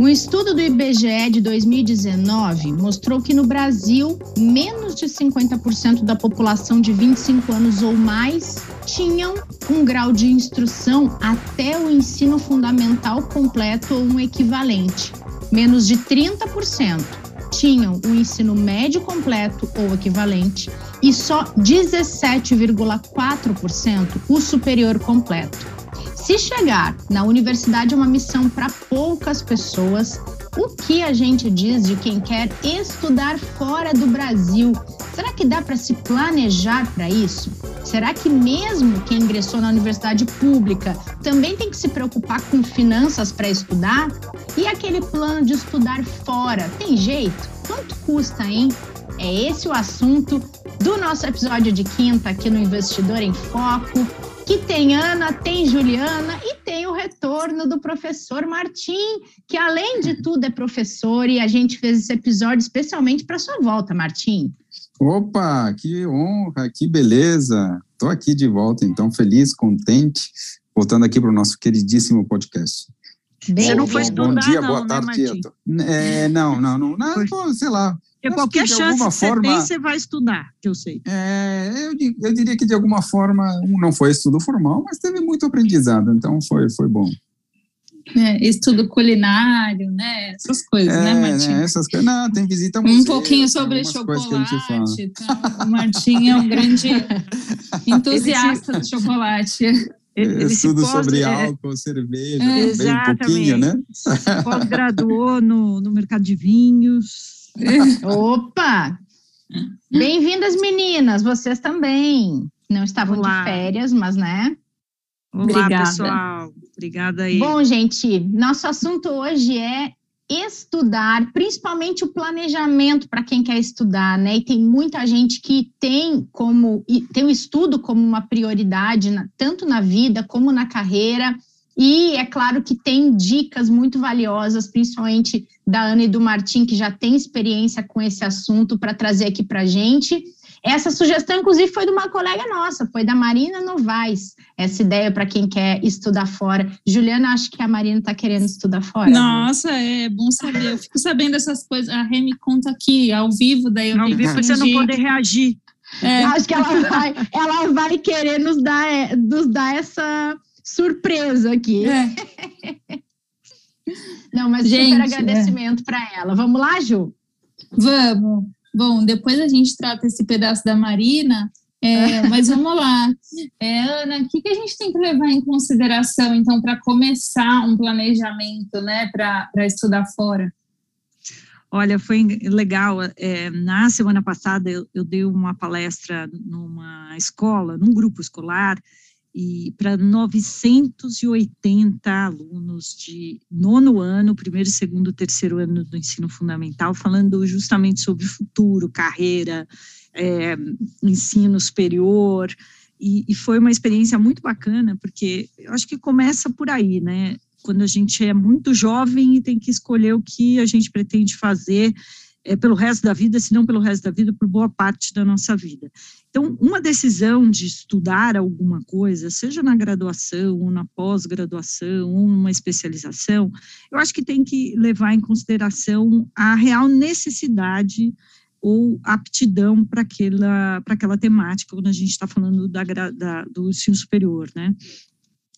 Um estudo do IBGE de 2019 mostrou que no Brasil, menos de 50% da população de 25 anos ou mais tinham um grau de instrução até o ensino fundamental completo ou um equivalente. Menos de 30% tinham o ensino médio completo ou equivalente e só 17,4% o superior completo. Se chegar na universidade é uma missão para poucas pessoas, o que a gente diz de quem quer estudar fora do Brasil? Será que dá para se planejar para isso? Será que mesmo quem ingressou na universidade pública também tem que se preocupar com finanças para estudar? E aquele plano de estudar fora, tem jeito? Quanto custa, hein? É esse o assunto do nosso episódio de quinta aqui no Investidor em Foco que tem Ana, tem Juliana e tem o retorno do professor Martim, que além de tudo é professor e a gente fez esse episódio especialmente para sua volta, Martim. Opa, que honra, que beleza. Estou aqui de volta, então, feliz, contente, voltando aqui para o nosso queridíssimo podcast. Bem, Você não foi estudar, Bom dia, não, boa né, tarde. é, não, não, não, não, não sei lá, porque qualquer que chance que você forma, tem, você vai estudar, que eu sei. É, eu, eu, diria que de alguma forma, não foi estudo formal, mas teve muito aprendizado, então foi, foi bom. É, estudo culinário, né? Essas coisas, né, é, né, Martim? Né, essas coisas. Não, tem visita museu, Um pouquinho sobre chocolate. Tá? O Martim é um grande entusiasta do chocolate. Ele Estudo pós, sobre é, álcool, cerveja, é, bem um pouquinho, né? Pós-graduou no, no mercado de vinhos. Opa! Bem-vindas, meninas, vocês também. Não estavam Olá. de férias, mas né? Olá, Obrigada. pessoal. Obrigada aí. Bom, gente, nosso assunto hoje é estudar, principalmente o planejamento para quem quer estudar, né? E tem muita gente que tem como tem o estudo como uma prioridade, tanto na vida como na carreira. E é claro que tem dicas muito valiosas, principalmente da Ana e do Martim, que já tem experiência com esse assunto, para trazer aqui para a gente. Essa sugestão, inclusive, foi de uma colega nossa, foi da Marina Novaes, essa ideia para quem quer estudar fora. Juliana, acho que a Marina está querendo estudar fora. Né? Nossa, né? é bom saber. Eu fico sabendo dessas coisas. A Rê me conta aqui, ao vivo, daí eu ao vivo você não poder reagir. É. Acho que ela vai, ela vai querer nos dar, nos dar essa surpresa aqui. É. Não, mas gente, super agradecimento é. para ela. Vamos lá, Ju? Vamos. Bom, depois a gente trata esse pedaço da Marina, é, mas vamos lá. É, Ana, o que, que, a gente tem que levar em consideração, então, para começar um planejamento, né, para estudar fora? Olha, foi legal. É, na semana passada, eu, eu dei uma palestra numa escola, num grupo escolar, e para 980 alunos de nono ano, primeiro, segundo, terceiro ano do ensino fundamental, falando justamente sobre futuro, carreira, é, ensino superior, e, e, foi uma experiência muito bacana, porque eu acho que começa por aí, né? Quando a gente é muito jovem e tem que escolher o que a gente pretende fazer é, pelo resto da vida, se não pelo resto da vida, por boa parte da nossa vida. Então, uma decisão de estudar alguma coisa, seja na graduação, ou na pós-graduação, ou numa especialização, eu acho que tem que levar em consideração a real necessidade ou aptidão para aquela, aquela temática, quando a gente está falando da, da, do ensino superior, né?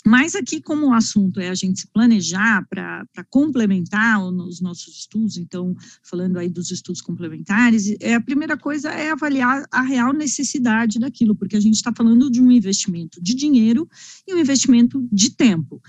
Mas aqui, como o assunto é a gente se planejar para complementar os nossos estudos, então, falando aí dos estudos complementares, é, a primeira coisa é avaliar a real necessidade daquilo, porque a gente está falando de um investimento de dinheiro e um investimento de tempo.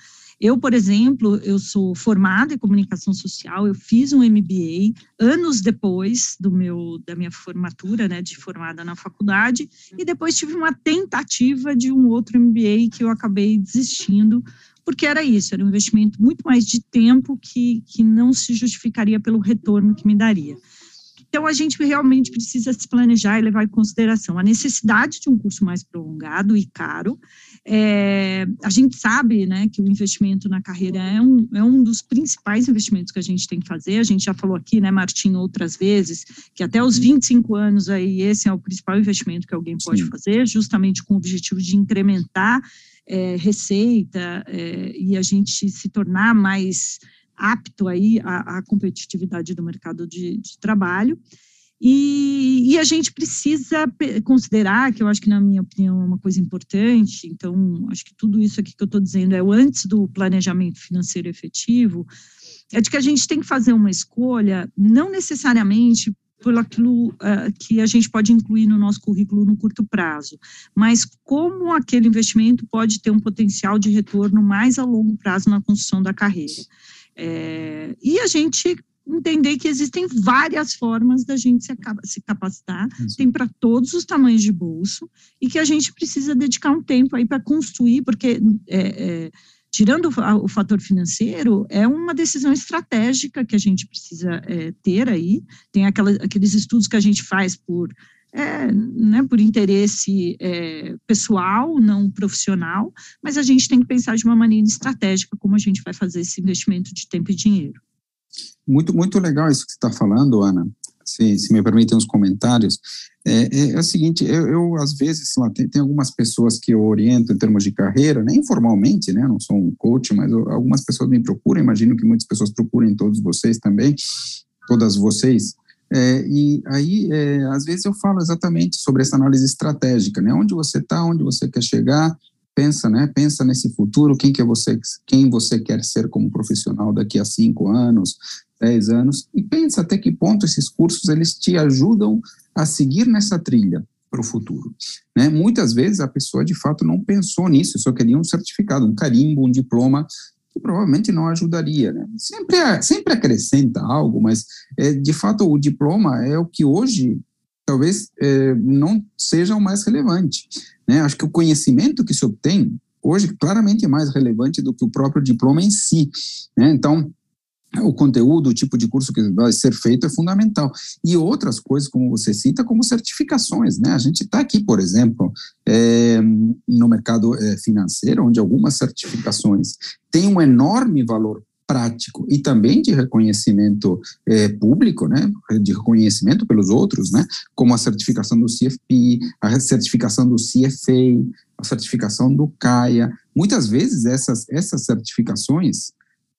Eu, por exemplo, eu sou formada em comunicação social, eu fiz um MBA anos depois do meu da minha formatura, né, de formada na faculdade, e depois tive uma tentativa de um outro MBA que eu acabei desistindo, porque era isso, era um investimento muito mais de tempo que, que não se justificaria pelo retorno que me daria. Então, a gente realmente precisa se planejar e levar em consideração a necessidade de um curso mais prolongado e caro. É, a gente sabe né, que o investimento na carreira é um, é um dos principais investimentos que a gente tem que fazer. A gente já falou aqui, né, Martim, outras vezes, que até os 25 anos aí, esse é o principal investimento que alguém pode Sim. fazer, justamente com o objetivo de incrementar é, receita é, e a gente se tornar mais apto aí à, à competitividade do mercado de, de trabalho. E, e, a gente precisa considerar, que eu acho que, na minha opinião, é uma coisa importante, então, acho que tudo isso aqui que eu estou dizendo é o antes do planejamento financeiro efetivo, é de que a gente tem que fazer uma escolha, não necessariamente por aquilo uh, que a gente pode incluir no nosso currículo no curto prazo, mas como aquele investimento pode ter um potencial de retorno mais a longo prazo na construção da carreira. É, e a gente entender que existem várias formas da gente se, capacitar, Isso. tem para todos os tamanhos de bolso, e que a gente precisa dedicar um tempo aí para construir, porque é, é, tirando o, o, fator financeiro, é uma decisão estratégica que a gente precisa é, ter aí, tem aquela, aqueles estudos que a gente faz por é, né, por interesse é, pessoal, não profissional, mas a gente tem que pensar de uma maneira estratégica como a gente vai fazer esse investimento de tempo e dinheiro. Muito, muito legal isso que você está falando, Ana. Se, se, me permitem os comentários, é, é, é o seguinte, eu, eu às vezes, lá, tem, tem, algumas pessoas que eu oriento em termos de carreira, né, informalmente, né, não sou um coach, mas eu, algumas pessoas me procuram, imagino que muitas pessoas procurem todos vocês também, todas vocês, é, e aí, é, às vezes eu falo exatamente sobre essa análise estratégica, né, onde você está, onde você quer chegar, pensa, né? Pensa nesse futuro, quem que é você, quem você quer ser como profissional daqui a cinco anos, dez anos, e pensa até que ponto esses cursos eles te ajudam a seguir nessa trilha para o futuro. Né? Muitas vezes a pessoa de fato não pensou nisso, só queria um certificado, um carimbo, um diploma que provavelmente não ajudaria. Né? Sempre, sempre acrescenta algo, mas é, de fato o diploma é o que hoje talvez é, não seja o mais relevante. Né? Acho que o conhecimento que se obtém hoje claramente é mais relevante do que o próprio diploma em si. Né? Então, o conteúdo, o tipo de curso que vai ser feito é fundamental. E outras coisas, como você cita, como certificações. Né? A gente está aqui, por exemplo, é, no mercado é, financeiro, onde algumas certificações têm um enorme valor prático e também de reconhecimento é, público, né, de reconhecimento pelos outros, né, como a certificação do CFP, a certificação do CFA, a certificação do CAIA. Muitas vezes essas, essas certificações,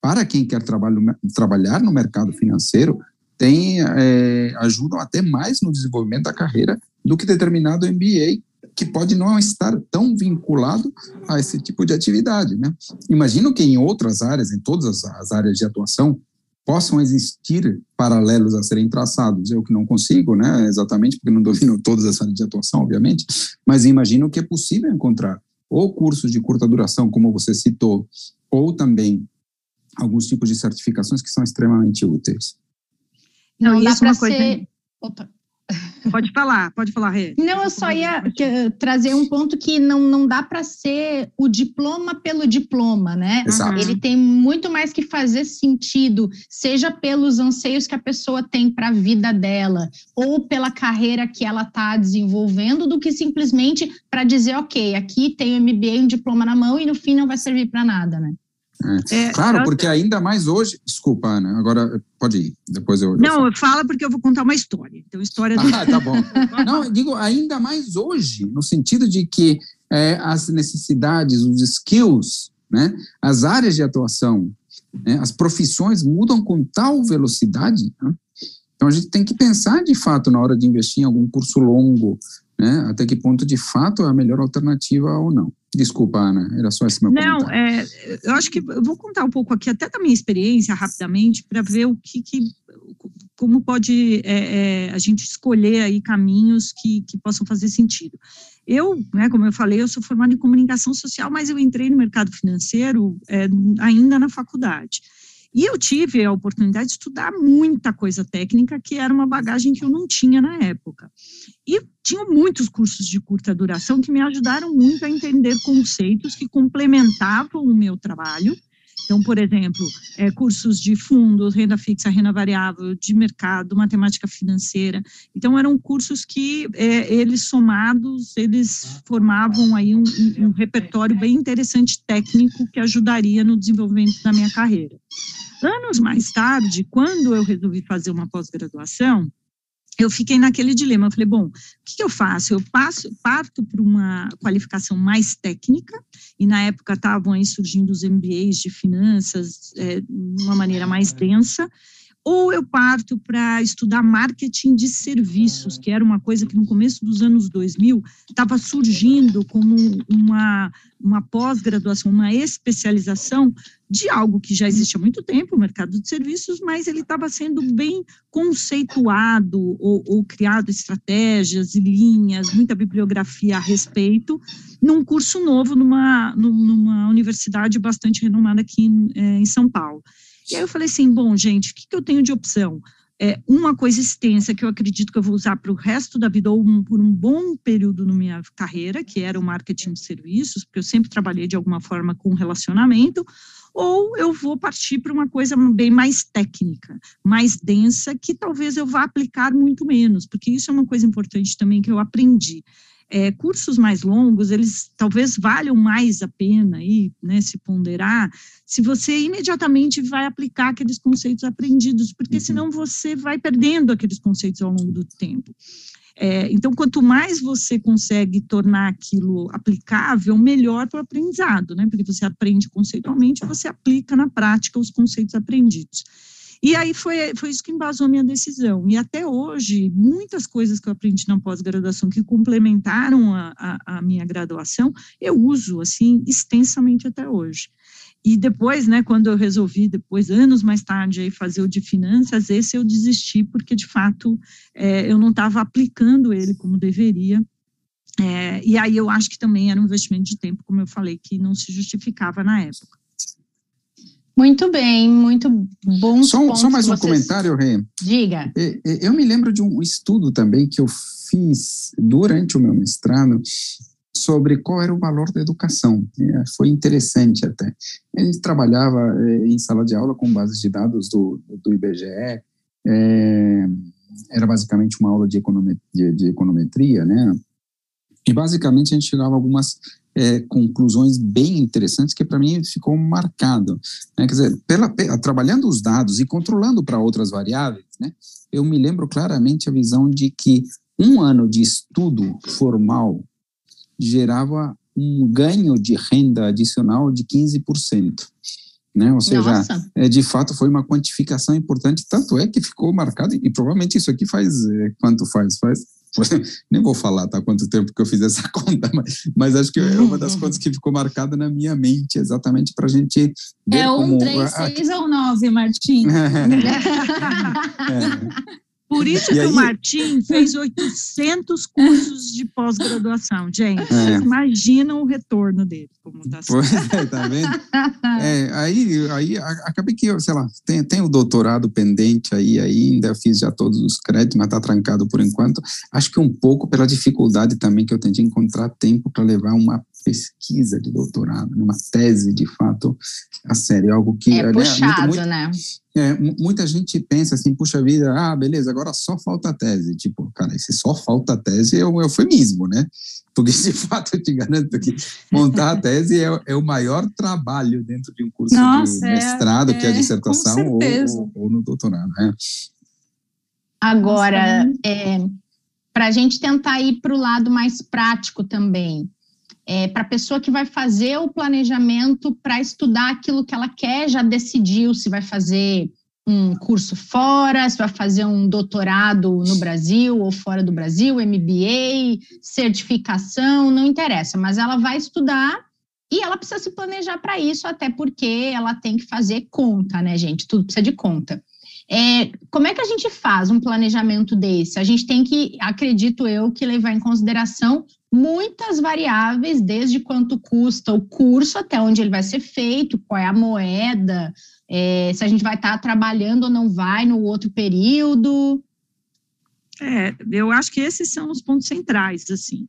para quem quer trabalho, trabalhar no mercado financeiro, tem, é, ajudam até mais no desenvolvimento da carreira do que determinado MBA que pode não estar tão vinculado a esse tipo de atividade, né? Imagino que em outras áreas, em todas as áreas de atuação, possam existir paralelos a serem traçados. Eu que não consigo, né, exatamente porque não domino todas as áreas de atuação, obviamente, mas imagino que é possível encontrar ou cursos de curta duração, como você citou, ou também alguns tipos de certificações que são extremamente úteis. Não, não dá para ser... Opa. Pode falar, pode falar, Rê. Não, eu só ia trazer um ponto que não, não dá para ser o diploma pelo diploma, né? Exato. Ele tem muito mais que fazer sentido, seja pelos anseios que a pessoa tem para a vida dela, ou pela carreira que ela está desenvolvendo, do que simplesmente para dizer, ok, aqui tem o MBA, um diploma na mão e no fim não vai servir para nada, né? É, claro, porque ainda mais hoje. Desculpa, Ana, agora pode ir, depois eu. Não, eu fala porque eu vou contar uma história. Então, história do... Ah, tá bom. Não, digo ainda mais hoje, no sentido de que é, as necessidades, os skills, né, as áreas de atuação, né, as profissões mudam com tal velocidade. Né? Então, a gente tem que pensar de fato na hora de investir em algum curso longo, né, até que ponto de fato é a melhor alternativa ou não. Desculpa, Ana, era só esse meu Não, é, eu acho que eu vou contar um pouco aqui, até da minha experiência, rapidamente, para ver o que, que como pode é, é, a gente escolher aí caminhos que, que possam fazer sentido. Eu, né, como eu falei, eu sou formada em comunicação social, mas eu entrei no mercado financeiro é, ainda na faculdade. E eu tive a oportunidade de estudar muita coisa técnica, que era uma bagagem que eu não tinha na época. E tinham muitos cursos de curta duração que me ajudaram muito a entender conceitos que complementavam o meu trabalho. Então, por exemplo, é, cursos de fundos, renda fixa, renda variável, de mercado, matemática financeira. Então, eram cursos que é, eles somados, eles formavam aí um, um repertório bem interessante técnico que ajudaria no desenvolvimento da minha carreira. Anos mais tarde, quando eu resolvi fazer uma pós-graduação, eu fiquei naquele dilema. Eu falei, bom, o que, eu faço? Eu passo, parto para uma qualificação mais técnica, e na época estavam aí surgindo os MBAs de finanças é, de uma maneira mais densa, ou eu parto para estudar marketing de serviços, que era uma coisa que no começo dos anos 2000 estava surgindo como uma, uma pós-graduação, uma especialização de algo que já existe há muito tempo, o mercado de serviços, mas ele estava sendo bem conceituado ou, ou criado estratégias e linhas, muita bibliografia a respeito, num curso novo numa, numa universidade bastante renomada aqui em, é, em São Paulo. E aí eu falei assim, bom, gente, o que, que eu tenho de opção? É, uma coisa extensa que eu acredito que eu vou usar para o resto da vida, ou um, por um bom período na minha carreira, que era o marketing de serviços, porque eu sempre trabalhei de alguma forma com relacionamento, ou eu vou partir para uma coisa bem mais técnica, mais densa, que talvez eu vá aplicar muito menos, porque isso é uma coisa importante também que eu aprendi é, cursos mais longos, eles talvez valham mais a pena aí, né, se ponderar, se você imediatamente vai aplicar aqueles conceitos aprendidos, porque uhum. senão você vai perdendo aqueles conceitos ao longo do tempo. É, então, quanto mais você consegue tornar aquilo aplicável, melhor para o aprendizado, né? Porque você aprende conceitualmente, você aplica na prática os conceitos aprendidos. E aí foi, foi isso que embasou minha decisão. E até hoje, muitas coisas que eu aprendi na pós-graduação que complementaram a, a, a, minha graduação, eu uso, assim, extensamente até hoje. E depois, né, quando eu resolvi, depois, anos mais tarde, aí, fazer o de finanças, esse eu desisti, porque, de fato, é, eu não estava aplicando ele como deveria. É, e aí eu acho que também era um investimento de tempo, como eu falei, que não se justificava na época. Muito bem, muito bom. Só, só mais um vocês... comentário, Rê. Diga. Eu me lembro de um estudo também que eu fiz durante o meu mestrado sobre qual era o valor da educação. É, foi interessante até. A gente trabalhava é, em sala de aula com bases de dados do, do IBGE, é, era basicamente uma aula de, econometria, de, de econometria, né? E basicamente a gente chegava a algumas é, conclusões bem interessantes que para mim ficou marcado. Né? Quer dizer, pela, trabalhando os dados e controlando para outras variáveis, né? eu me lembro claramente a visão de que um ano de estudo formal gerava um ganho de renda adicional de 15%. Né? Ou seja, é, de fato foi uma quantificação importante, tanto é que ficou marcado, e provavelmente isso aqui faz, é, quanto faz? Faz nem vou falar, tá, quanto tempo que eu fiz essa conta, mas, mas acho que é uma das contas que ficou marcada na minha mente, exatamente para a gente ver É um, três, seis ou nove, Martim? é. Por isso e que aí... o Martim fez 800 cursos de pós-graduação, gente. É. Vocês imaginam o retorno dele, como está sendo. Pois é, tá vendo? É, aí, aí acabei que, sei lá, tem, tem o doutorado pendente aí ainda, fiz já todos os créditos, mas está trancado por enquanto. Acho que um pouco pela dificuldade também que eu tentei encontrar tempo para levar uma pesquisa de doutorado, uma tese de fato a sério, algo que é puxado, muito, muito, né? É, muita gente pensa assim, puxa vida, ah, beleza, agora só falta a tese. Tipo, cara, se só falta a tese é um eufemismo, né? Porque de fato eu te garanto que montar a tese é, é o maior trabalho dentro de um curso Nossa, de é, mestrado, é, que é a dissertação, ou, ou, ou, no doutorado. Né? Agora, é, para a gente tentar ir para o lado mais prático também, é, para a pessoa que vai fazer o planejamento para estudar aquilo que ela quer, já decidiu se vai fazer um curso fora, se vai fazer um doutorado no Brasil ou fora do Brasil, MBA, certificação, não interessa, mas ela vai estudar e ela precisa se planejar para isso, até porque ela tem que fazer conta, né, gente? Tudo precisa de conta. É, como é que a gente faz um planejamento desse? A gente tem que, acredito eu, que levar em consideração muitas variáveis, desde quanto custa o curso até onde ele vai ser feito, qual é a moeda, é, se a gente vai estar trabalhando ou não vai no outro período. É, eu acho que esses são os pontos centrais, assim.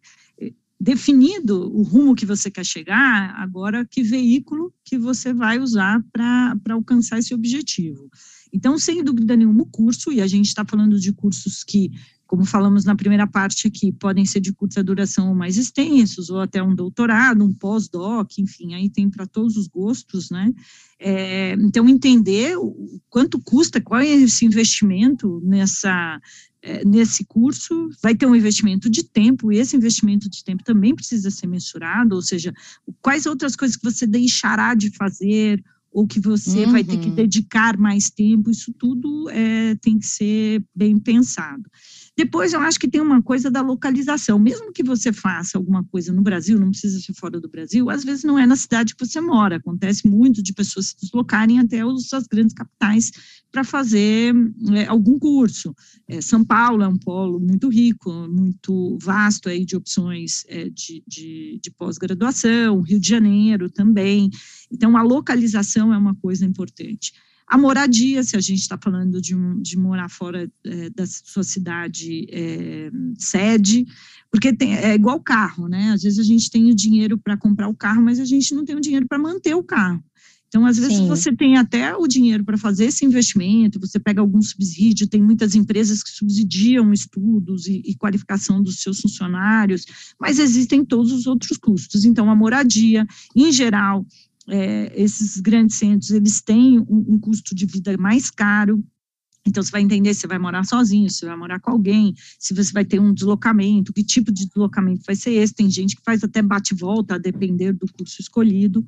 Definido o rumo que você quer chegar, agora que veículo que você vai usar para alcançar esse objetivo. Então, sem dúvida nenhuma, o curso, e a gente está falando de cursos que como falamos na primeira parte aqui, podem ser de curta duração ou mais extensos, ou até um doutorado, um pós-doc, enfim, aí tem para todos os gostos, né? É, então, entender o quanto custa, qual é esse investimento nessa, é, nesse curso, vai ter um investimento de tempo, e esse investimento de tempo também precisa ser mensurado, ou seja, quais outras coisas que você deixará de fazer, ou que você uhum. vai ter que uhum. dedicar mais tempo, isso tudo é, tem que ser bem pensado. Depois, eu acho que tem uma coisa da localização. Mesmo que você faça alguma coisa no Brasil, não precisa ser fora do Brasil, às vezes não é na cidade que você mora. Acontece muito de pessoas se deslocarem até as grandes capitais para fazer é, algum curso. É, São Paulo é um polo muito rico, muito vasto aí de opções é, de, de, de pós-graduação, Rio de Janeiro também. Então, a localização é uma coisa importante. A moradia, se a gente está falando de, de, morar fora é, da sua cidade é, sede, porque tem, é igual carro, né? Às vezes a gente tem o dinheiro para comprar o carro, mas a gente não tem o dinheiro para manter o carro. Então, às vezes, Sim. você tem até o dinheiro para fazer esse investimento, você pega algum subsídio, tem muitas empresas que subsidiam estudos e, e, qualificação dos seus funcionários, mas existem todos os outros custos. Então, a moradia, em geral, é, esses grandes centros, eles têm um, um custo de vida mais caro, então, você vai entender se vai morar sozinho, se vai morar com alguém, se você vai ter um deslocamento, que tipo de deslocamento vai ser esse. Tem gente que faz até bate-volta, a depender do curso escolhido.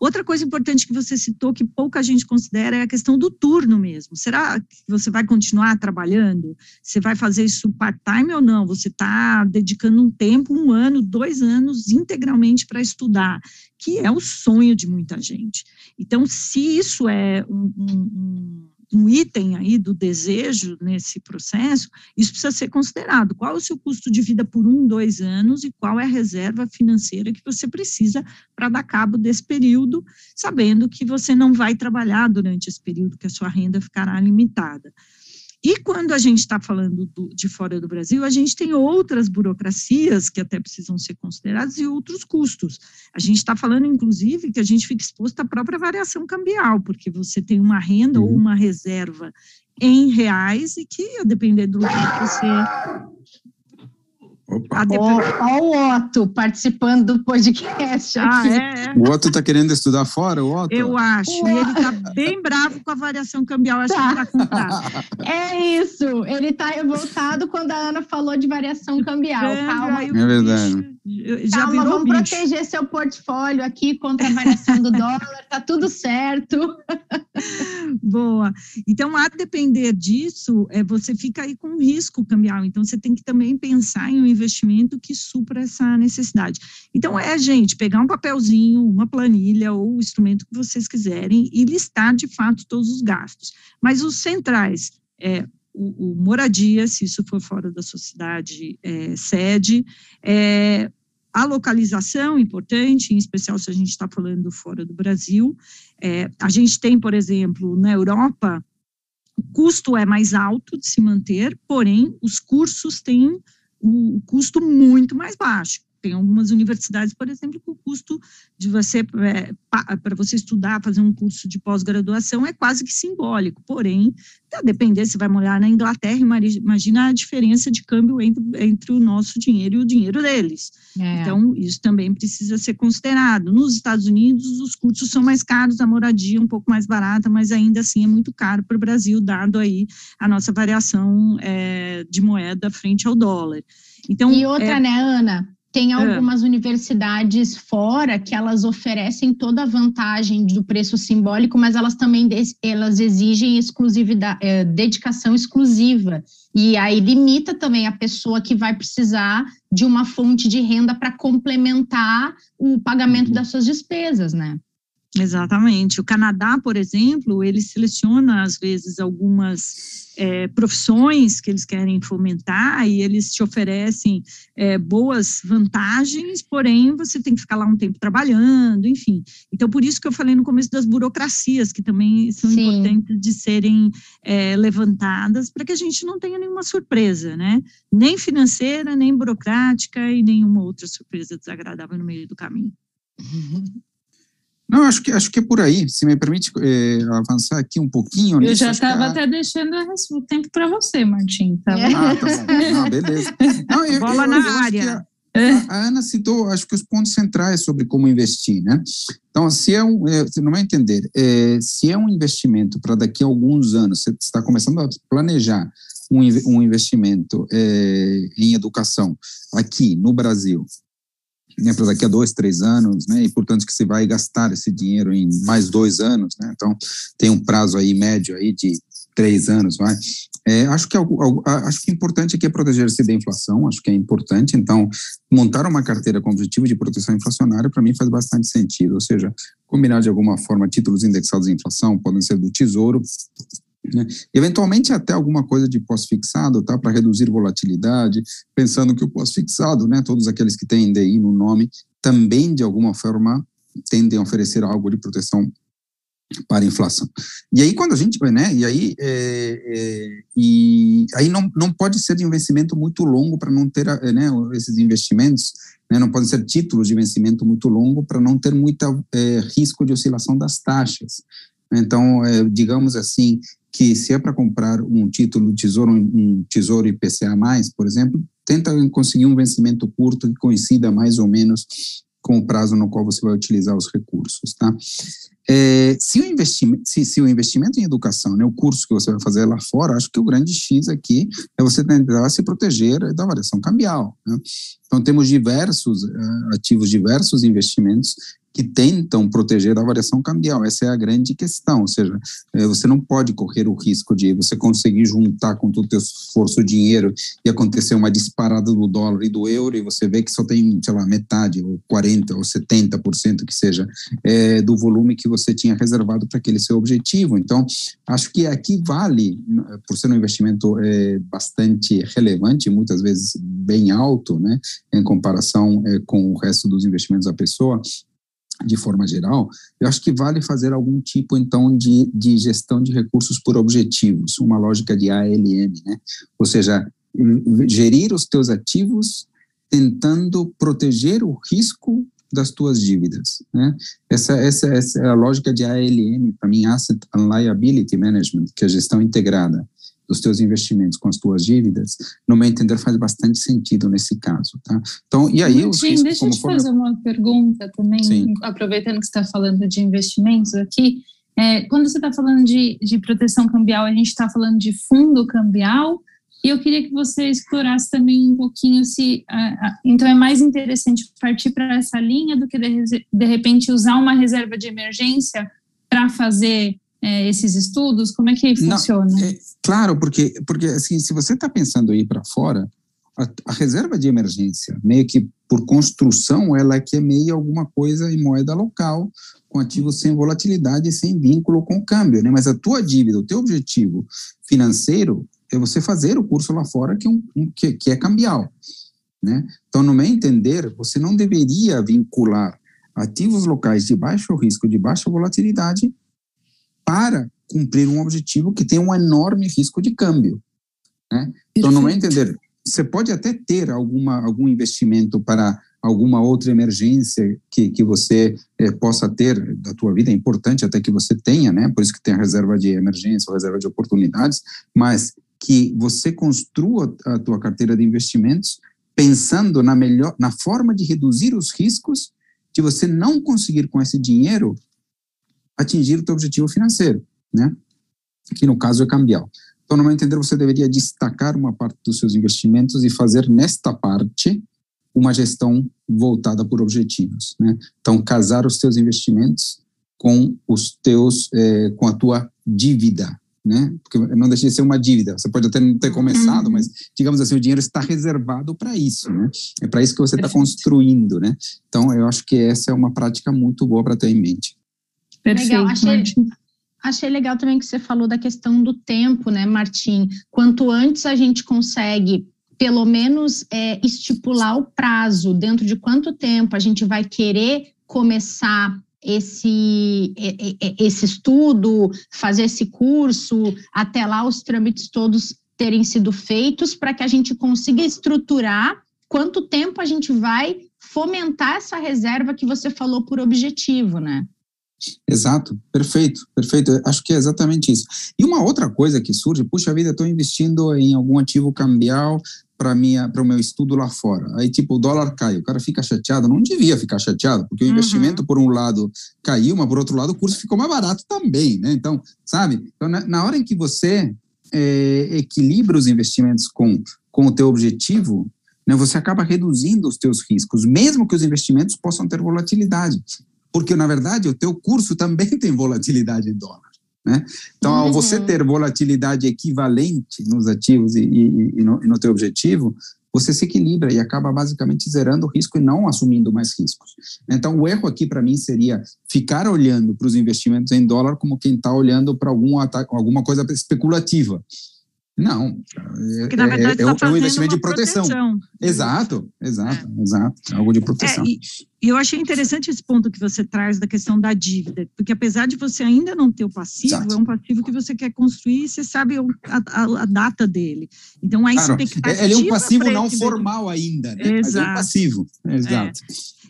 Outra coisa importante que você citou, que pouca gente considera, é a questão do turno mesmo. Será que você vai continuar trabalhando? Você vai fazer isso part-time ou não? Você está dedicando um tempo, um ano, dois anos, integralmente para estudar, que é o sonho de muita gente. Então, se isso é um, um, um item aí do desejo nesse processo, isso precisa ser considerado. Qual é o seu custo de vida por um, dois anos e qual é a reserva financeira que você precisa para dar cabo desse período, sabendo que você não vai trabalhar durante esse período, que a sua renda ficará limitada. E quando a gente está falando do, de fora do Brasil, a gente tem outras burocracias que até precisam ser consideradas e outros custos. A gente está falando, inclusive, que a gente fica exposto à própria variação cambial, porque você tem uma renda uhum. ou uma reserva em reais e que, a depender do lugar que você Olha o Otto participando do podcast. Ah, é, é. O Otto está querendo estudar fora, o Otto? Eu acho. E ele está bem bravo com a variação cambial. Acho tá. que ele contar. É isso. Ele está revoltado quando a Ana falou de variação cambial. Calma. É verdade. Já Calma, vamos bicho. proteger seu portfólio aqui contra a variação do dólar. Tá tudo certo. Boa. Então, a depender disso, é, você fica aí com risco cambial. Então, você tem que também pensar em um investimento que supra essa necessidade. Então, é, gente, pegar um papelzinho, uma planilha ou o instrumento que vocês quiserem e listar, de fato, todos os gastos. Mas os centrais, é, o, o moradia, se isso for fora da sociedade é, sede, é, a localização importante, em especial se a gente está falando fora do Brasil. É, a gente tem, por exemplo, na Europa, o custo é mais alto de se manter, porém, os cursos têm o custo muito mais baixo. Tem algumas universidades, por exemplo, que o custo de você, é, para você estudar, fazer um curso de pós-graduação é quase que simbólico, porém, a depender se vai morar na Inglaterra, imagina a diferença de câmbio entre, entre o nosso dinheiro e o dinheiro deles. É. Então, isso também precisa ser considerado. Nos Estados Unidos, os cursos são mais caros, a moradia um pouco mais barata, mas ainda assim é muito caro para o Brasil, dado aí a nossa variação é, de moeda frente ao dólar. Então, e outra, é, né, Ana? Tem é. algumas é. universidades fora que elas oferecem toda a vantagem do preço simbólico, mas elas também elas exigem exclusividade, é, dedicação exclusiva. E aí limita também a pessoa que vai precisar de uma fonte de renda para complementar o pagamento uhum. das suas despesas, né? Exatamente. O Canadá, por exemplo, ele seleciona, às vezes, algumas é, profissões que eles querem fomentar e eles te oferecem é, boas vantagens, porém, você tem que ficar lá um tempo trabalhando, enfim. Então, por isso que eu falei no começo das burocracias, que também são Sim. importantes de serem é, levantadas, para que a gente não tenha nenhuma surpresa, né? Nem financeira, nem burocrática e nenhuma outra surpresa desagradável no meio do caminho. Não, acho que, acho que é por aí. Se me permite é, avançar aqui um pouquinho. Eu já estava a... até deixando o tempo para você, Martim. Tá ah, tá bom. Ah, beleza. Não, eu, Bola eu, na eu área. A, a, Ana citou, acho que os pontos centrais sobre como investir, né? Então, se é um, é, você não vai entender, é, se é um investimento para daqui a alguns anos, você está começando a planejar um, um investimento é, em educação aqui no Brasil, para daqui a dois, três anos, né, e portanto que você vai gastar esse dinheiro em mais dois anos, né, então tem um prazo aí médio aí de três anos, vai. É, acho que acho que é importante aqui é proteger-se da inflação, acho que é importante, então montar uma carteira com objetivo de proteção inflacionária para mim faz bastante sentido, ou seja, combinar de alguma forma títulos indexados em inflação, podem ser do Tesouro, né? Eventualmente até alguma coisa de pós-fixado, tá, para reduzir volatilidade, pensando que o pós-fixado, né, todos aqueles que têm DI no nome, também de alguma forma tendem a oferecer algo de proteção para inflação. E aí quando a gente né, e aí, é, é, e aí não, não pode ser de investimento muito longo para não ter, né, esses investimentos, né, não podem ser títulos de investimento muito longo para não ter muito é, risco de oscilação das taxas. Então, é, digamos assim, que se é para comprar um título tesouro, um tesouro IPCA+, por exemplo, tenta conseguir um vencimento curto que coincida mais ou menos com o prazo no qual você vai utilizar os recursos, tá? É, se, o investimento, se, se, o investimento em educação, né, o curso que você vai fazer lá fora, acho que o grande X aqui é você tentar se proteger da variação cambial. Né? Então, temos diversos uh, ativos, diversos investimentos que tentam proteger a variação cambial. Essa é a grande questão, ou seja, é, você não pode correr o risco de você conseguir juntar com todo o seu esforço o dinheiro e acontecer uma disparada do dólar e do euro e você vê que só tem, sei lá, metade, ou 40% ou 70% que seja, é, do volume que você tinha reservado para aquele seu objetivo. Então, acho que aqui vale, por ser um investimento é, bastante relevante, muitas vezes bem alto, né, em comparação é, com o resto dos investimentos da pessoa, de forma geral, eu acho que vale fazer algum tipo, então, de, de gestão de recursos por objetivos, uma lógica de ALM, né? Ou seja, gerir os teus ativos tentando proteger o risco das tuas dívidas, né? Essa, essa, essa é a lógica de ALM, para mim, Asset and Liability Management, que é a gestão integrada dos teus investimentos com as tuas dívidas, no meu entender, faz bastante sentido nesse caso, tá? Então, e aí os riscos, deixa eu te fazer uma pergunta também, Sim. aproveitando que você está falando de investimentos aqui, é, quando você está falando de, de proteção cambial, a gente está falando de fundo cambial, e eu queria que você explorasse também um pouquinho se, então é mais interessante partir para essa linha do que de, de repente usar uma reserva de emergência para fazer é, esses estudos? Como é que funciona? Não, é, claro, porque, porque assim, se você está pensando em ir para fora, a, a, reserva de emergência, meio que por construção, ela é que é meio alguma coisa em moeda local, com ativos sem volatilidade e sem vínculo com o câmbio, né? Mas a tua dívida, o teu objetivo financeiro é você fazer o curso lá fora que, é um, um que, que é cambial, né? Então, no meu entender, você não deveria vincular ativos locais de baixo risco, de baixa volatilidade, para cumprir um objetivo que tem um enorme risco de câmbio. Né? Então, no meu entender, você pode até ter alguma, algum investimento para alguma outra emergência que, que você é, possa ter da tua vida, é importante até que você tenha, né? Por isso que tem a reserva de emergência, a reserva de oportunidades, mas que você construa a tua carteira de investimentos pensando na melhor, na forma de reduzir os riscos de você não conseguir com esse dinheiro atingir o teu objetivo financeiro, né? Que no caso é cambial. Então, no meu entender, você deveria destacar uma parte dos seus investimentos e fazer nesta parte uma gestão voltada por objetivos, né? Então, casar os teus investimentos com os teus, eh, com a tua dívida, né? Porque não deixa de ser uma dívida. Você pode até não ter começado, uhum. mas digamos assim, o dinheiro está reservado para isso, né? É para isso que você está construindo, né? Então, eu acho que essa é uma prática muito boa para ter em mente. Perfeito. Legal, achei, achei legal também que você falou da questão do tempo, né, Martim? Quanto antes a gente consegue pelo menos é, estipular o prazo, dentro de quanto tempo a gente vai querer começar esse, esse estudo, fazer esse curso, até lá os trâmites todos terem sido feitos, para que a gente consiga estruturar quanto tempo a gente vai fomentar essa reserva que você falou por objetivo, né? Exato, perfeito, perfeito. Acho que é exatamente isso. E uma outra coisa que surge, puxa vida, estou investindo em algum ativo cambial para minha para o meu estudo lá fora. Aí tipo o dólar cai, o cara fica chateado, não devia ficar chateado, porque o uhum. investimento por um lado caiu, mas por outro lado o curso ficou mais barato também, né? Então, sabe? Então, na, na hora em que você é, equilibra os investimentos com com o teu objetivo, né, você acaba reduzindo os teus riscos, mesmo que os investimentos possam ter volatilidade porque na verdade o teu curso também tem volatilidade em dólar. Né? Então, uhum. ao você ter volatilidade equivalente nos ativos e, e, e, no, e, no, teu objetivo, você se equilibra e acaba basicamente zerando o risco e não assumindo mais riscos. Então, o erro aqui para mim seria ficar olhando para os investimentos em dólar como quem está olhando para algum alguma coisa especulativa. Não. Porque, na verdade, é, é, tá é um investimento de proteção. proteção. Exato, exato, é. exato. Algo de proteção. É, e, e, eu achei interessante esse ponto que você traz da questão da dívida, porque apesar de você ainda não ter o passivo, exato. é um passivo que você quer construir e você sabe a, a, a data dele. Então, a claro, expectativa. Ele é um passivo não formal ainda, né? Exato. Mas é um passivo. Exato.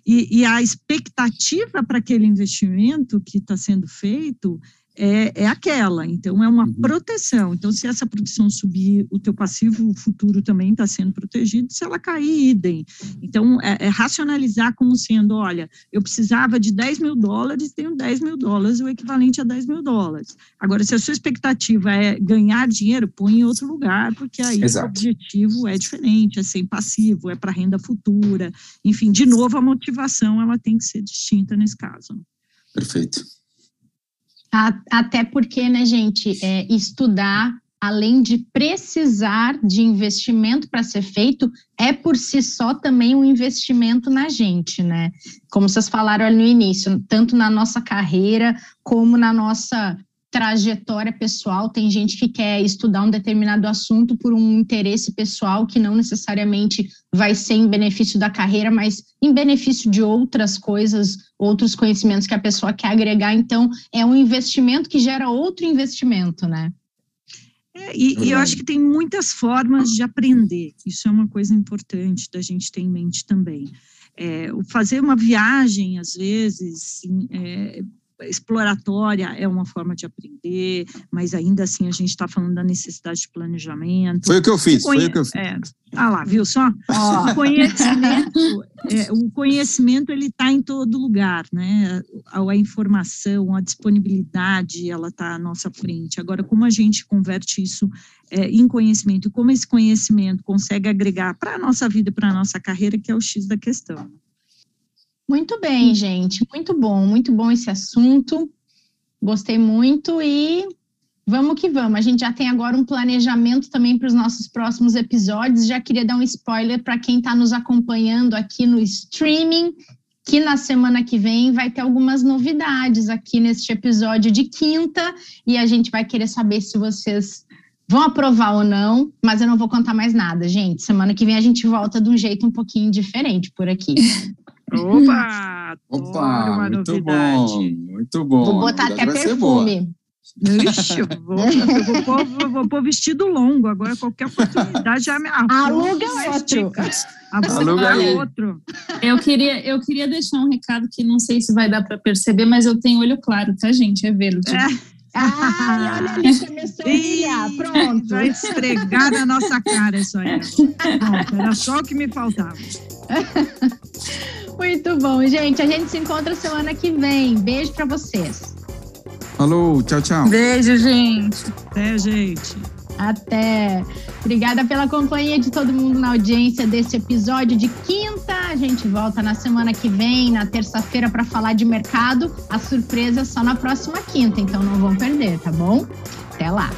E, e a expectativa para aquele investimento que está sendo feito é, é aquela, então é uma uhum. proteção. Então, se essa proteção subir, o teu passivo futuro também está sendo protegido, se ela cair, idem. Então, é, é, racionalizar como sendo, olha, eu precisava de 10 mil dólares, tenho 10 mil dólares, o equivalente a 10 mil dólares. Agora, se a sua expectativa é ganhar dinheiro, põe em outro lugar, porque aí Exato. o objetivo é diferente, é sem passivo, é para renda futura. Enfim, de novo, a motivação ela tem que ser distinta nesse caso. Perfeito. Até porque, né, gente, é, estudar, além de precisar de investimento para ser feito, é por si só também um investimento na gente, né? Como vocês falaram ali no início, tanto na nossa carreira como na nossa trajetória pessoal, tem gente que quer estudar um determinado assunto por um interesse pessoal que não necessariamente vai ser em benefício da carreira, mas em benefício de outras coisas, outros conhecimentos que a pessoa quer agregar. Então, é um investimento que gera outro investimento, né? É, e, e, eu acho que tem muitas formas de aprender. Isso é uma coisa importante da gente ter em mente também. É, fazer uma viagem, às vezes, é, exploratória é uma forma de aprender, mas ainda assim a gente está falando da necessidade de planejamento. Foi o que eu fiz, Conhe foi o que eu fiz. É, ah lá, viu só? Oh. O conhecimento, é, o conhecimento ele está em todo lugar, né? A, a informação, a disponibilidade, ela está à nossa frente. Agora, como a gente converte isso é, em conhecimento, como esse conhecimento consegue agregar para a nossa vida, para a nossa carreira, que é o X da questão. Muito bem, gente. Muito bom, muito bom esse assunto. Gostei muito e vamos que vamos. A gente já tem agora um planejamento também para os nossos próximos episódios. Já queria dar um spoiler para quem está nos acompanhando aqui no streaming, que na semana que vem vai ter algumas novidades aqui neste episódio de quinta e a gente vai querer saber se vocês vão aprovar ou não, mas eu não vou contar mais nada, gente. Semana que vem a gente volta de um jeito um pouquinho diferente por aqui. Opa! Opa, muito bom, muito bom. Vou botar até perfume. Ixi, eu vou, eu vou, pôr, vou pôr vestido longo, agora qualquer oportunidade já me Aluga outro. Aluga outro. Eu queria, eu queria deixar um recado que não sei se vai dar para perceber, mas eu tenho olho claro, tá, gente? É vê-lo. É. Ah, olha ali, começou a pronto. Vai esfregar na nossa cara isso aí. Era só o que me faltava. Muito bom, gente. A gente se encontra semana que vem. Beijo para vocês. Falou, tchau, tchau. Beijo, gente. Até, gente. Até. Obrigada pela companhia de todo mundo na audiência desse episódio de quinta. A gente volta na semana que vem, na terça-feira, para falar de mercado. A surpresa é só na próxima quinta, então não vão perder, tá bom? Até lá.